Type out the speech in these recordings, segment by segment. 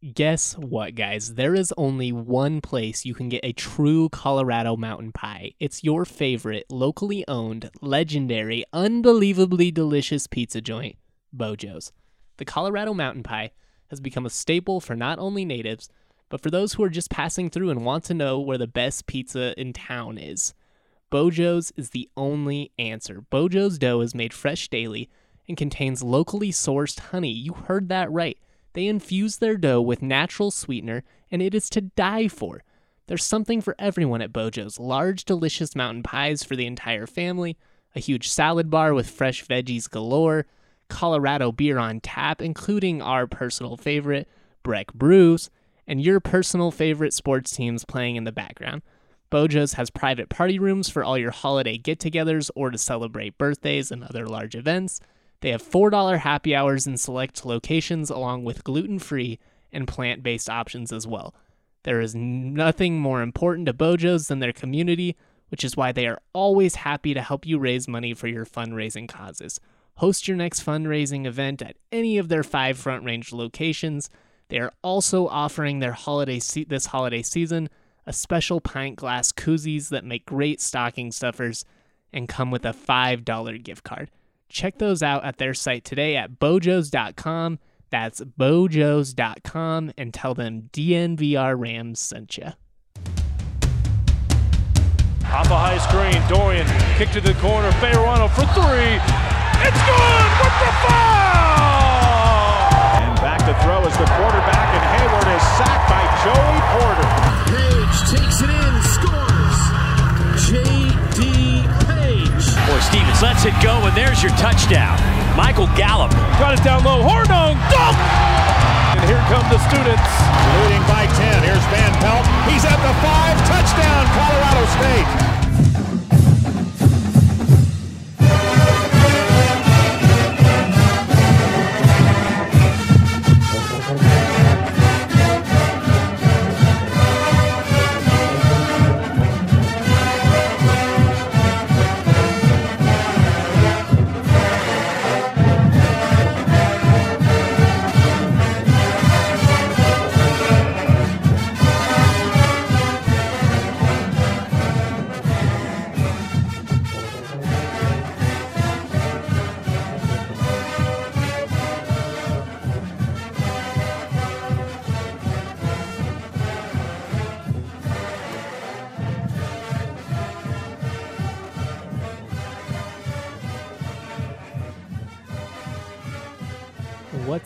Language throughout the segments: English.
Guess what, guys? There is only one place you can get a true Colorado mountain pie. It's your favorite, locally owned, legendary, unbelievably delicious pizza joint, Bojo's. The Colorado mountain pie has become a staple for not only natives, but for those who are just passing through and want to know where the best pizza in town is. Bojo's is the only answer. Bojo's dough is made fresh daily and contains locally sourced honey. You heard that right. They infuse their dough with natural sweetener, and it is to die for. There's something for everyone at Bojo's large, delicious mountain pies for the entire family, a huge salad bar with fresh veggies galore, Colorado beer on tap, including our personal favorite, Breck Brews, and your personal favorite sports teams playing in the background. Bojo's has private party rooms for all your holiday get togethers or to celebrate birthdays and other large events. They have $4 happy hours in select locations, along with gluten free and plant based options as well. There is nothing more important to Bojo's than their community, which is why they are always happy to help you raise money for your fundraising causes. Host your next fundraising event at any of their five Front Range locations. They are also offering their holiday se- this holiday season a special pint glass koozies that make great stocking stuffers and come with a $5 gift card. Check those out at their site today at bojos.com. That's bojos.com and tell them DNVR Rams sent you. Off a high screen, Dorian kick to the corner, Fayerano for three. It's good with the foul! And back to throw is the quarterback, and Hayward is sacked by Joey Porter. Page takes it in, scores. J.D. Page. Boy, Stevens lets it go, and there's your touchdown. Michael Gallup. Got it down low, Hornung, dunk! And here come the students. Leading by 10. Here's Van Pelt. He's at the five. Touchdown, Colorado State.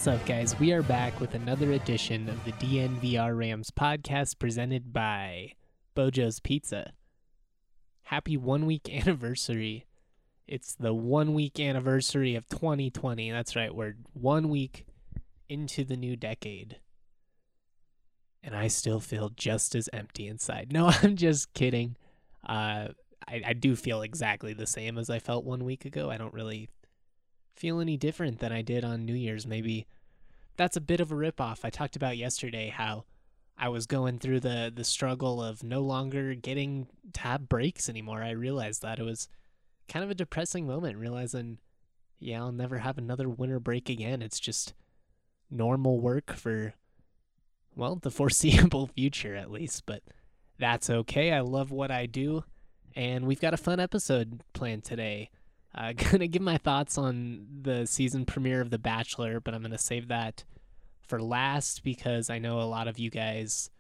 What's up, guys? We are back with another edition of the DNVR Rams podcast presented by Bojo's Pizza. Happy one week anniversary. It's the one week anniversary of 2020. That's right, we're one week into the new decade. And I still feel just as empty inside. No, I'm just kidding. Uh, I, I do feel exactly the same as I felt one week ago. I don't really feel any different than I did on New Year's. Maybe that's a bit of a ripoff. I talked about yesterday how I was going through the the struggle of no longer getting tab breaks anymore. I realized that it was kind of a depressing moment, realizing, yeah, I'll never have another winter break again. It's just normal work for well, the foreseeable future at least, but that's okay. I love what I do, and we've got a fun episode planned today. Uh, gonna give my thoughts on the season premiere of The Bachelor, but I'm gonna save that for last because I know a lot of you guys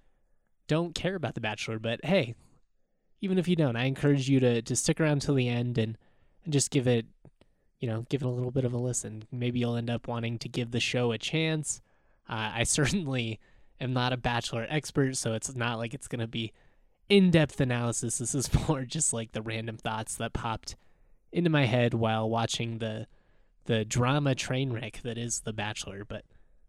don't care about The Bachelor. But hey, even if you don't, I encourage you to to stick around till the end and and just give it, you know, give it a little bit of a listen. Maybe you'll end up wanting to give the show a chance. Uh, I certainly am not a Bachelor expert, so it's not like it's gonna be in-depth analysis. This is more just like the random thoughts that popped into my head while watching the the drama train wreck that is The Bachelor. But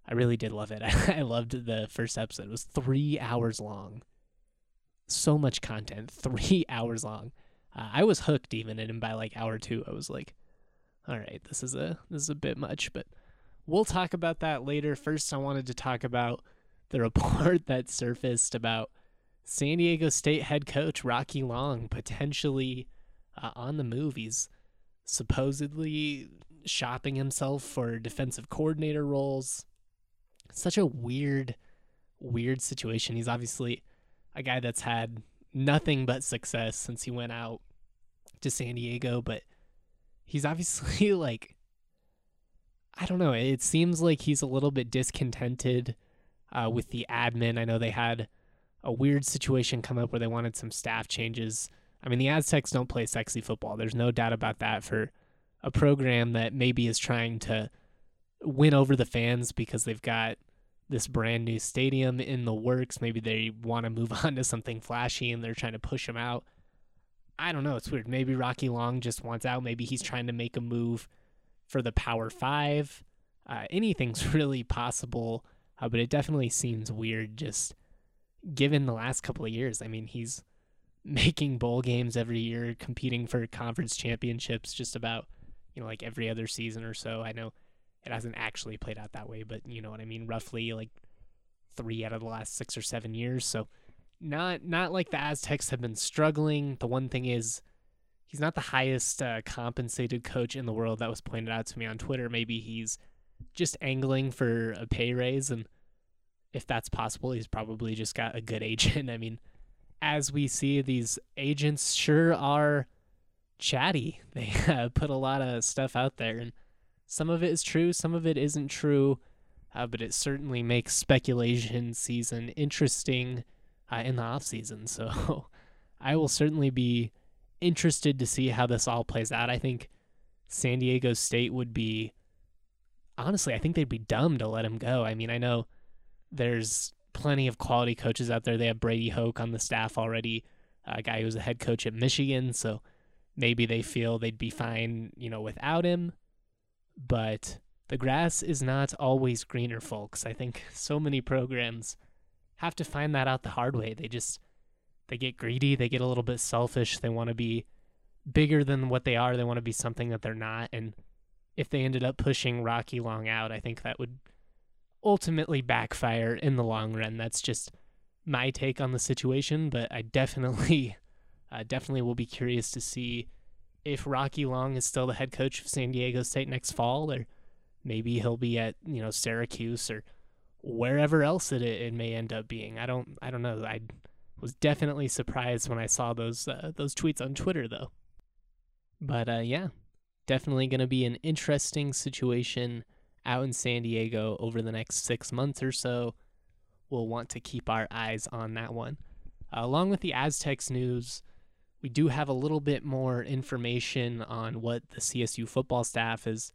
I really did love it. I loved the first episode. It was three hours long. So much content, three hours long. Uh, I was hooked even, and by like hour two, I was like, "All right, this is a this is a bit much." But we'll talk about that later. First, I wanted to talk about the report that surfaced about San Diego State head coach Rocky Long potentially uh, on the move. Supposedly shopping himself for defensive coordinator roles. Such a weird, weird situation. He's obviously a guy that's had nothing but success since he went out to San Diego, but he's obviously like, I don't know. It seems like he's a little bit discontented uh, with the admin. I know they had a weird situation come up where they wanted some staff changes. I mean, the Aztecs don't play sexy football. There's no doubt about that for a program that maybe is trying to win over the fans because they've got this brand new stadium in the works. Maybe they want to move on to something flashy and they're trying to push him out. I don't know. It's weird. Maybe Rocky Long just wants out. Maybe he's trying to make a move for the Power Five. Uh, anything's really possible, uh, but it definitely seems weird just given the last couple of years. I mean, he's making bowl games every year, competing for conference championships just about, you know, like every other season or so. I know it hasn't actually played out that way, but you know what I mean? Roughly like three out of the last six or seven years. So not not like the Aztecs have been struggling. The one thing is he's not the highest uh, compensated coach in the world. That was pointed out to me on Twitter. Maybe he's just angling for a pay raise, and if that's possible, he's probably just got a good agent. I mean, as we see, these agents sure are chatty. They uh, put a lot of stuff out there, and some of it is true, some of it isn't true. Uh, but it certainly makes speculation season interesting uh, in the off season. So I will certainly be interested to see how this all plays out. I think San Diego State would be honestly, I think they'd be dumb to let him go. I mean, I know there's plenty of quality coaches out there. They have Brady Hoke on the staff already, a guy who was a head coach at Michigan, so maybe they feel they'd be fine, you know, without him. But the grass is not always greener, folks. I think so many programs have to find that out the hard way. They just they get greedy, they get a little bit selfish, they want to be bigger than what they are, they want to be something that they're not and if they ended up pushing Rocky Long out, I think that would ultimately backfire in the long run. That's just my take on the situation, but I definitely uh, definitely will be curious to see if Rocky Long is still the head coach of San Diego State next fall or maybe he'll be at, you know, Syracuse or wherever else it it may end up being. I don't I don't know. I was definitely surprised when I saw those uh, those tweets on Twitter though. But uh, yeah, definitely going to be an interesting situation out in San Diego over the next six months or so. We'll want to keep our eyes on that one. Uh, along with the Aztecs news, we do have a little bit more information on what the CSU football staff is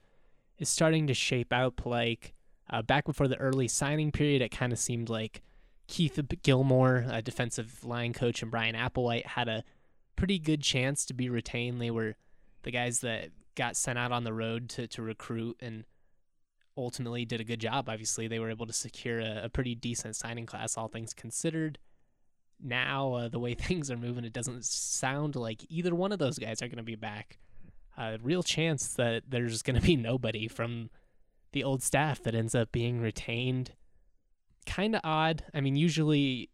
is starting to shape out like. Uh, back before the early signing period, it kind of seemed like Keith Gilmore, a defensive line coach, and Brian Applewhite had a pretty good chance to be retained. They were the guys that got sent out on the road to, to recruit and ultimately did a good job. Obviously, they were able to secure a, a pretty decent signing class, all things considered. Now, uh, the way things are moving, it doesn't sound like either one of those guys are going to be back. A uh, real chance that there's going to be nobody from the old staff that ends up being retained. Kind of odd. I mean, usually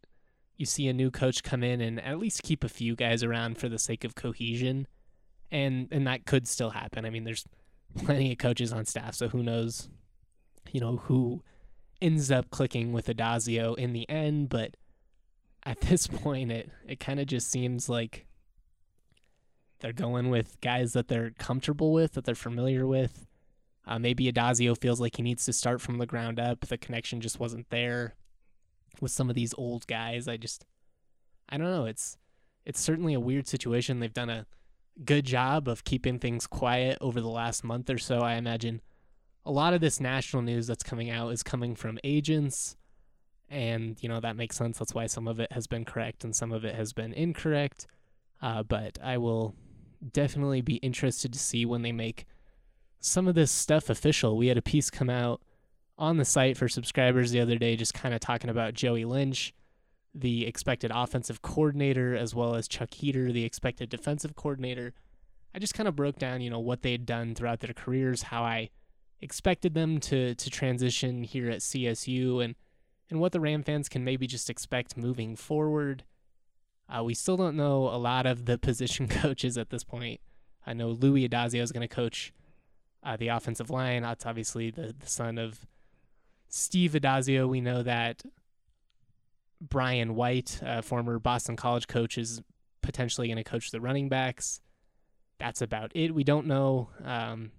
you see a new coach come in and at least keep a few guys around for the sake of cohesion. And and that could still happen. I mean, there's plenty of coaches on staff, so who knows, you know, who ends up clicking with Addazio in the end, but at this point it it kind of just seems like they're going with guys that they're comfortable with, that they're familiar with. Uh, maybe Addazio feels like he needs to start from the ground up. The connection just wasn't there with some of these old guys. I just, I don't know. It's it's certainly a weird situation. They've done a good job of keeping things quiet over the last month or so. I imagine a lot of this national news that's coming out is coming from agents, and you know that makes sense. That's why some of it has been correct and some of it has been incorrect. Uh, but I will definitely be interested to see when they make some of this stuff official. We had a piece come out on the site for subscribers the other day, just kind of talking about Joey Lynch, the expected offensive coordinator, as well as Chuck Heater, the expected defensive coordinator. I just kind of broke down, you know, what they had done throughout their careers, how I expected them to to transition here at CSU, and and what the Ram fans can maybe just expect moving forward. Uh, we still don't know a lot of the position coaches at this point. I know Louis Addazio is going to coach uh, the offensive line. That's obviously the, the son of Steve Addazio. We know that Brian White, uh, former Boston College coach, is potentially going to coach the running backs. That's about it. We don't know. Um,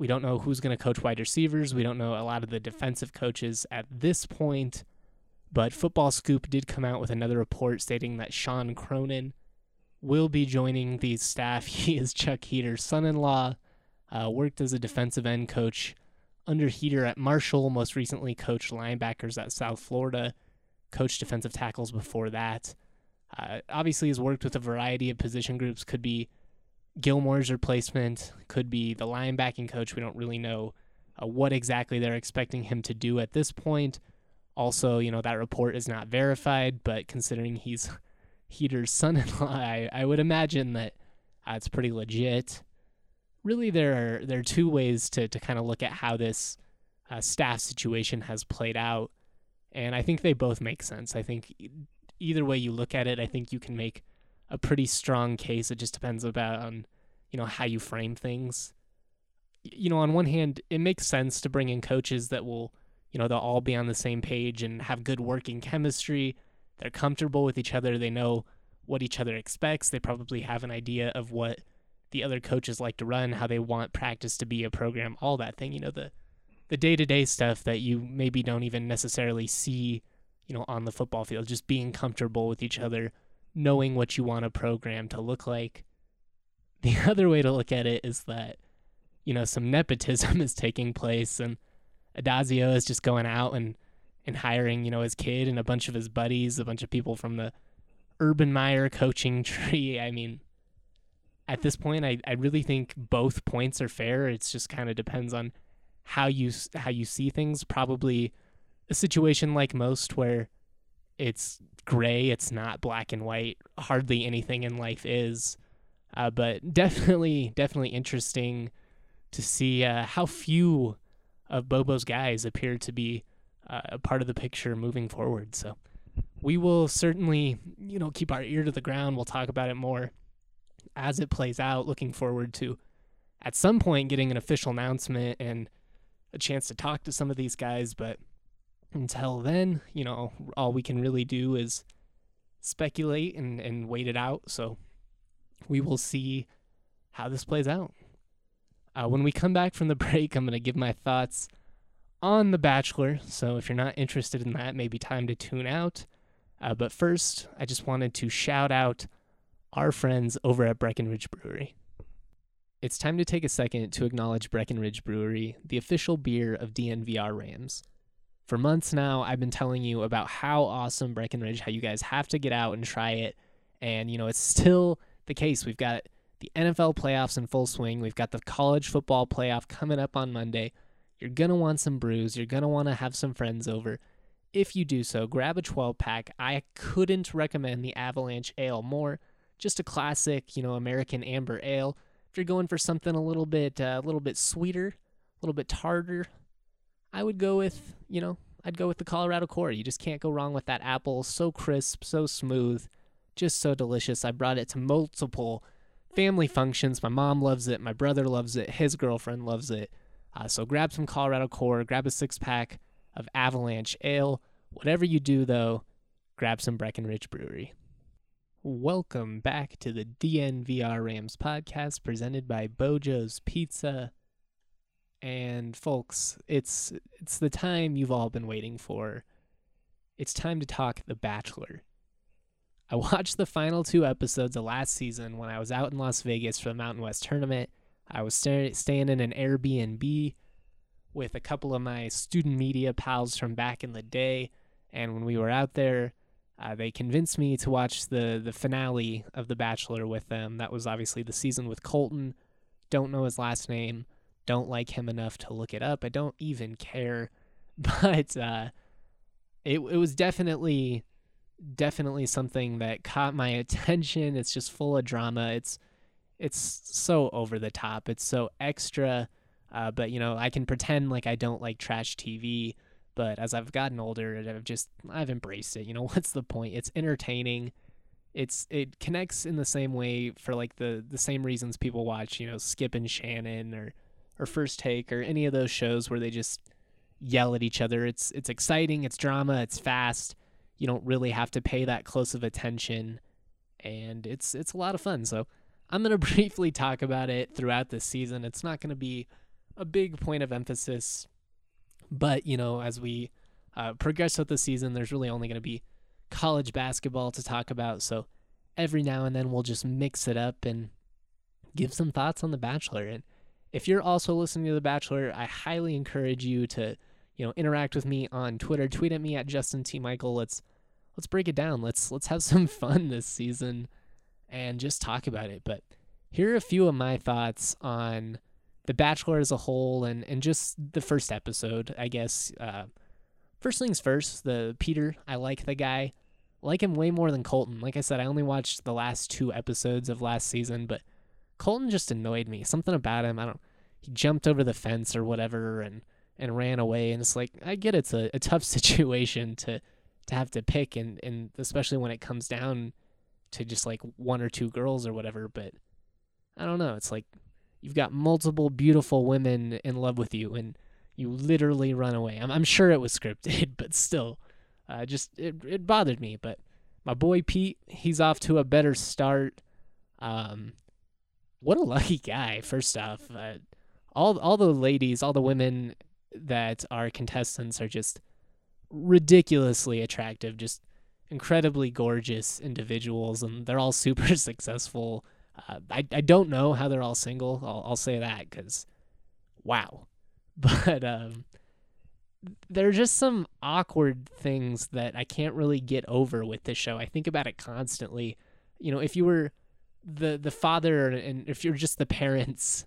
we don't know who's going to coach wide receivers. We don't know a lot of the defensive coaches at this point. But Football Scoop did come out with another report stating that Sean Cronin will be joining the staff. He is Chuck Heater's son in law, uh, worked as a defensive end coach under Heater at Marshall, most recently coached linebackers at South Florida, coached defensive tackles before that. Uh, obviously, has worked with a variety of position groups. Could be Gilmore's replacement, could be the linebacking coach. We don't really know uh, what exactly they're expecting him to do at this point. Also, you know, that report is not verified, but considering he's Heater's son in law, I, I would imagine that uh, it's pretty legit. Really, there are, there are two ways to, to kind of look at how this uh, staff situation has played out. And I think they both make sense. I think either way you look at it, I think you can make a pretty strong case. It just depends about on, you know, how you frame things. You know, on one hand, it makes sense to bring in coaches that will you know, they'll all be on the same page and have good working chemistry. They're comfortable with each other. They know what each other expects. They probably have an idea of what the other coaches like to run, how they want practice to be a program, all that thing, you know, the the day-to-day stuff that you maybe don't even necessarily see, you know, on the football field, just being comfortable with each other, knowing what you want a program to look like. The other way to look at it is that you know, some nepotism is taking place and Addazio is just going out and and hiring, you know, his kid and a bunch of his buddies, a bunch of people from the Urban Meyer coaching tree. I mean, at this point, I, I really think both points are fair. It's just kind of depends on how you how you see things. Probably a situation like most where it's gray, it's not black and white. Hardly anything in life is, uh, but definitely definitely interesting to see uh, how few of Bobo's guys appear to be uh, a part of the picture moving forward. So we will certainly, you know, keep our ear to the ground. We'll talk about it more as it plays out. Looking forward to at some point getting an official announcement and a chance to talk to some of these guys. But until then, you know, all we can really do is speculate and, and wait it out. So we will see how this plays out. Uh, when we come back from the break, I'm going to give my thoughts on The Bachelor. So if you're not interested in that, maybe time to tune out. Uh, but first, I just wanted to shout out our friends over at Breckenridge Brewery. It's time to take a second to acknowledge Breckenridge Brewery, the official beer of DNVR Rams. For months now, I've been telling you about how awesome Breckenridge, how you guys have to get out and try it. And, you know, it's still the case. We've got the NFL playoffs in full swing. We've got the college football playoff coming up on Monday. You're going to want some brews. You're going to want to have some friends over. If you do so, grab a 12 pack. I couldn't recommend the Avalanche Ale more. Just a classic, you know, American amber ale. If you're going for something a little bit, uh, a little bit sweeter, a little bit tarter, I would go with, you know, I'd go with the Colorado Core. You just can't go wrong with that apple. So crisp, so smooth, just so delicious. I brought it to multiple family functions. My mom loves it. My brother loves it. His girlfriend loves it. Uh, so grab some Colorado Core, grab a six pack of Avalanche Ale. Whatever you do, though, grab some Breckenridge Brewery. Welcome back to the DNVR Rams podcast presented by Bojo's Pizza. And folks, it's it's the time you've all been waiting for. It's time to talk The Bachelor. I watched the final two episodes of last season when I was out in Las Vegas for the Mountain West tournament. I was stay- staying in an Airbnb with a couple of my student media pals from back in the day, and when we were out there, uh, they convinced me to watch the the finale of The Bachelor with them. That was obviously the season with Colton. Don't know his last name. Don't like him enough to look it up. I don't even care. But uh, it it was definitely definitely something that caught my attention. It's just full of drama. It's it's so over the top. It's so extra. Uh, but you know, I can pretend like I don't like trash TV. But as I've gotten older, I've just I've embraced it. You know, what's the point? It's entertaining. It's it connects in the same way for like the the same reasons people watch. You know, Skip and Shannon or or First Take or any of those shows where they just yell at each other. It's it's exciting. It's drama. It's fast you don't really have to pay that close of attention and it's it's a lot of fun so i'm going to briefly talk about it throughout this season it's not going to be a big point of emphasis but you know as we uh, progress with the season there's really only going to be college basketball to talk about so every now and then we'll just mix it up and give some thoughts on the bachelor and if you're also listening to the bachelor i highly encourage you to you know interact with me on twitter tweet at me at justin t michael let's let's break it down. Let's let's have some fun this season and just talk about it. But here are a few of my thoughts on The Bachelor as a whole and and just the first episode, I guess. Uh, first things first, the Peter, I like the guy. like him way more than Colton. Like I said, I only watched the last two episodes of last season, but Colton just annoyed me. Something about him, I don't he jumped over the fence or whatever and and ran away. And it's like I get it's a, a tough situation to to have to pick and and especially when it comes down to just like one or two girls or whatever. But i don't know. It's like you've got multiple beautiful women in love with you and you literally run away. I'm, I'm sure it was scripted but still uh, just it, it bothered me. But my boy pete he's off to a better start. Um what a lucky guy first off uh, all all the ladies all the women that are contestants are just ridiculously attractive, just incredibly gorgeous individuals, and they're all super successful. Uh, I I don't know how they're all single. I'll I'll say that because, wow, but um, there are just some awkward things that I can't really get over with this show. I think about it constantly. You know, if you were the the father and if you're just the parents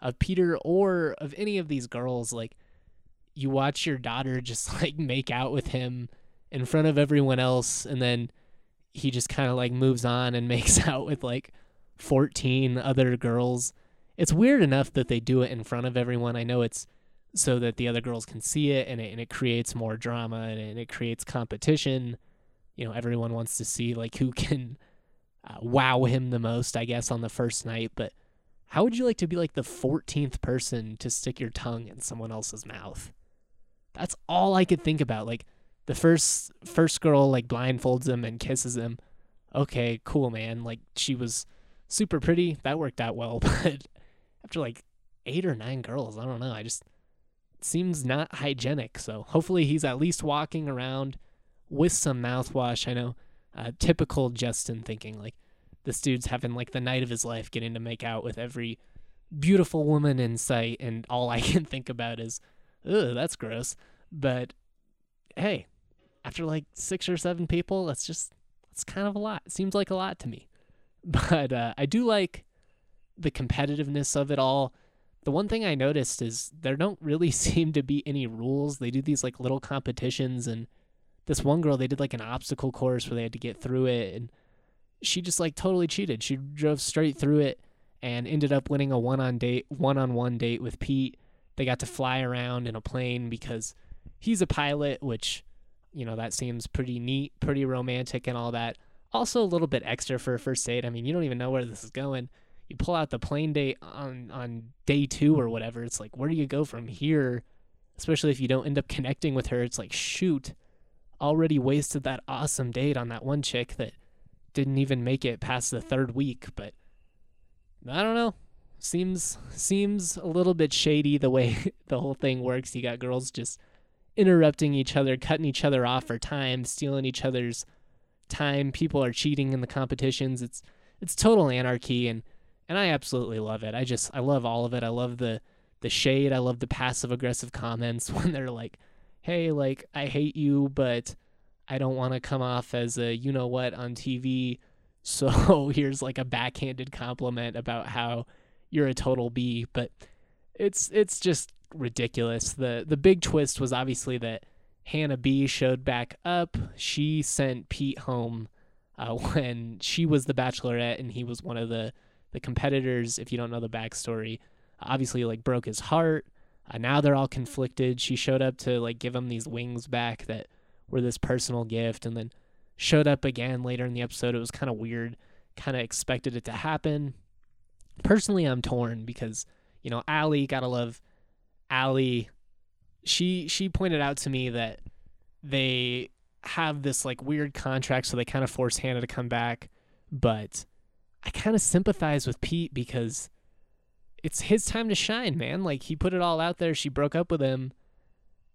of Peter or of any of these girls, like you watch your daughter just like make out with him in front of everyone else and then he just kind of like moves on and makes out with like 14 other girls. It's weird enough that they do it in front of everyone. I know it's so that the other girls can see it and it, and it creates more drama and it, and it creates competition. You know, everyone wants to see like who can uh, wow him the most, I guess, on the first night. But how would you like to be like the 14th person to stick your tongue in someone else's mouth? That's all I could think about. Like the first first girl like blindfolds him and kisses him. Okay, cool, man. Like she was super pretty. That worked out well. But after like eight or nine girls, I don't know. I just seems not hygienic. So hopefully he's at least walking around with some mouthwash. I know, uh, typical Justin thinking like this dude's having like the night of his life, getting to make out with every beautiful woman in sight, and all I can think about is ugh, that's gross. But hey, after like six or seven people, that's just that's kind of a lot. It seems like a lot to me. But uh, I do like the competitiveness of it all. The one thing I noticed is there don't really seem to be any rules. They do these like little competitions, and this one girl they did like an obstacle course where they had to get through it, and she just like totally cheated. She drove straight through it and ended up winning a one on date, one on one date with Pete they got to fly around in a plane because he's a pilot, which, you know, that seems pretty neat, pretty romantic and all that. Also a little bit extra for a first date. I mean, you don't even know where this is going. You pull out the plane date on on day 2 or whatever. It's like, where do you go from here? Especially if you don't end up connecting with her. It's like, shoot, already wasted that awesome date on that one chick that didn't even make it past the third week, but I don't know seems seems a little bit shady the way the whole thing works. You got girls just interrupting each other, cutting each other off for time, stealing each other's time. People are cheating in the competitions. It's it's total anarchy and and I absolutely love it. I just I love all of it. I love the the shade. I love the passive aggressive comments when they're like, "Hey, like I hate you, but I don't want to come off as a you know what on TV." So here's like a backhanded compliment about how you're a total B. But it's it's just ridiculous. The the big twist was obviously that Hannah B showed back up. She sent Pete home uh, when she was the bachelorette and he was one of the the competitors. If you don't know the backstory, obviously like broke his heart. Uh, now they're all conflicted. She showed up to like give him these wings back that were this personal gift, and then showed up again later in the episode. It was kind of weird. Kind of expected it to happen. Personally, I'm torn because you know Allie gotta love Allie. She she pointed out to me that they have this like weird contract, so they kind of force Hannah to come back. But I kind of sympathize with Pete because it's his time to shine, man. Like he put it all out there. She broke up with him,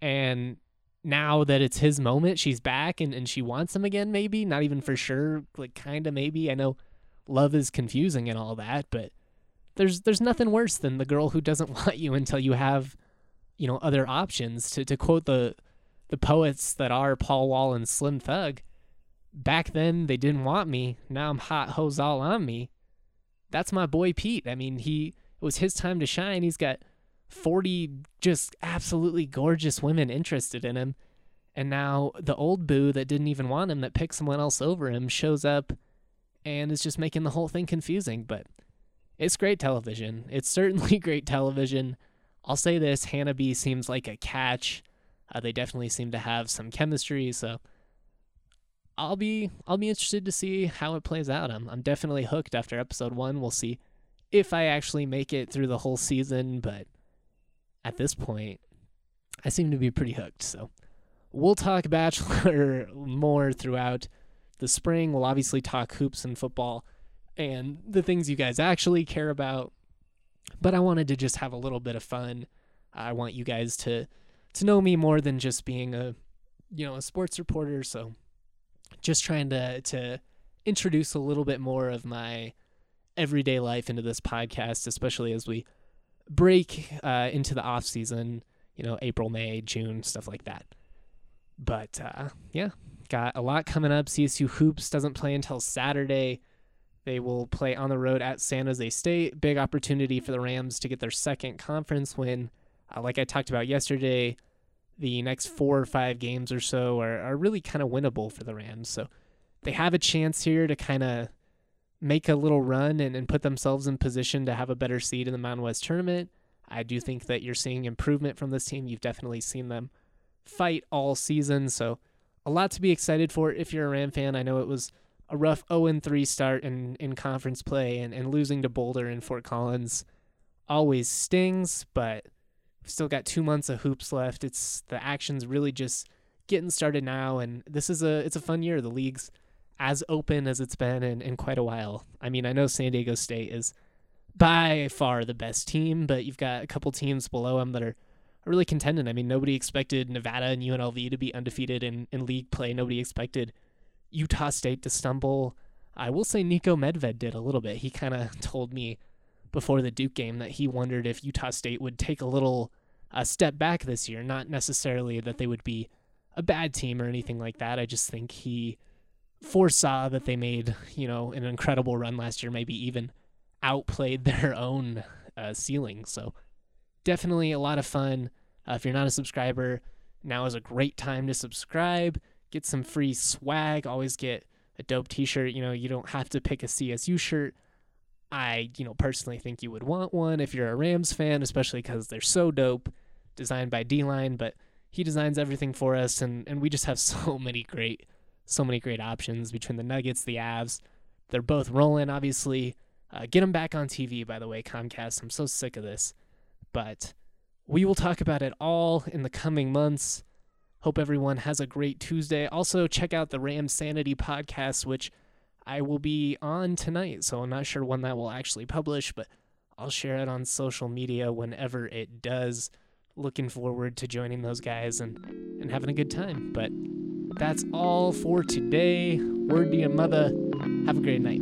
and now that it's his moment, she's back and, and she wants him again, maybe. Not even for sure, like kinda maybe. I know love is confusing and all that, but there's there's nothing worse than the girl who doesn't want you until you have, you know, other options. To to quote the the poets that are Paul Wall and Slim Thug, back then they didn't want me. Now I'm hot hoes all on me. That's my boy Pete. I mean, he it was his time to shine. He's got 40 just absolutely gorgeous women interested in him. And now the old boo that didn't even want him, that picked someone else over him, shows up and is just making the whole thing confusing. But it's great television. It's certainly great television. I'll say this Hannah B seems like a catch. Uh, they definitely seem to have some chemistry. So I'll be I'll be interested to see how it plays out. I'm I'm definitely hooked after episode one. We'll see if I actually make it through the whole season, but at this point, I seem to be pretty hooked. So we'll talk Bachelor more throughout the spring. We'll obviously talk hoops and football and the things you guys actually care about. But I wanted to just have a little bit of fun. I want you guys to to know me more than just being a you know a sports reporter. So just trying to to introduce a little bit more of my everyday life into this podcast, especially as we break uh, into the off season. You know, April, May, June, stuff like that. But uh, yeah, got a lot coming up. CSU hoops doesn't play until Saturday. They will play on the road at San Jose State. Big opportunity for the Rams to get their second conference win. Uh, like I talked about yesterday, the next four or five games or so are, are really kind of winnable for the Rams. So they have a chance here to kind of make a little run and, and put themselves in position to have a better seed in the Mountain West tournament. I do mm-hmm. think that you're seeing improvement from this team. You've definitely seen them fight all season. So a lot to be excited for if you're a Ram fan. I know it was a rough 0-3 start in, in conference play and, and losing to Boulder and Fort Collins always stings, but we've still got two months of hoops left. It's the action's really just getting started now, and this is a it's a fun year. The league's as open as it's been in, in quite a while. I mean, I know San Diego State is by far the best team, but you've got a couple teams below them that are, really contending. I mean, nobody expected Nevada and UNLV to be undefeated in, in league play. Nobody expected Utah State to stumble. I will say Niko Medved did a little bit. He kind of told me before the Duke game that he wondered if Utah State would take a little uh, step back this year. Not necessarily that they would be a bad team or anything like that. I just think he foresaw that they made, you know, an incredible run last year, maybe even outplayed their own uh, ceiling. So definitely a lot of fun. Uh, if you're not a subscriber, now is a great time to subscribe. Get some free swag. Always get a dope T-shirt. You know, you don't have to pick a CSU shirt. I, you know, personally think you would want one if you're a Rams fan, especially because they're so dope. Designed by D Line, but he designs everything for us, and and we just have so many great, so many great options between the Nuggets, the Avs. They're both rolling, obviously. Uh, get them back on TV, by the way, Comcast. I'm so sick of this, but we will talk about it all in the coming months. Hope everyone has a great Tuesday. Also, check out the Ram Sanity podcast, which I will be on tonight. So I'm not sure when that will actually publish, but I'll share it on social media whenever it does. Looking forward to joining those guys and, and having a good time. But that's all for today. Word to your mother. Have a great night.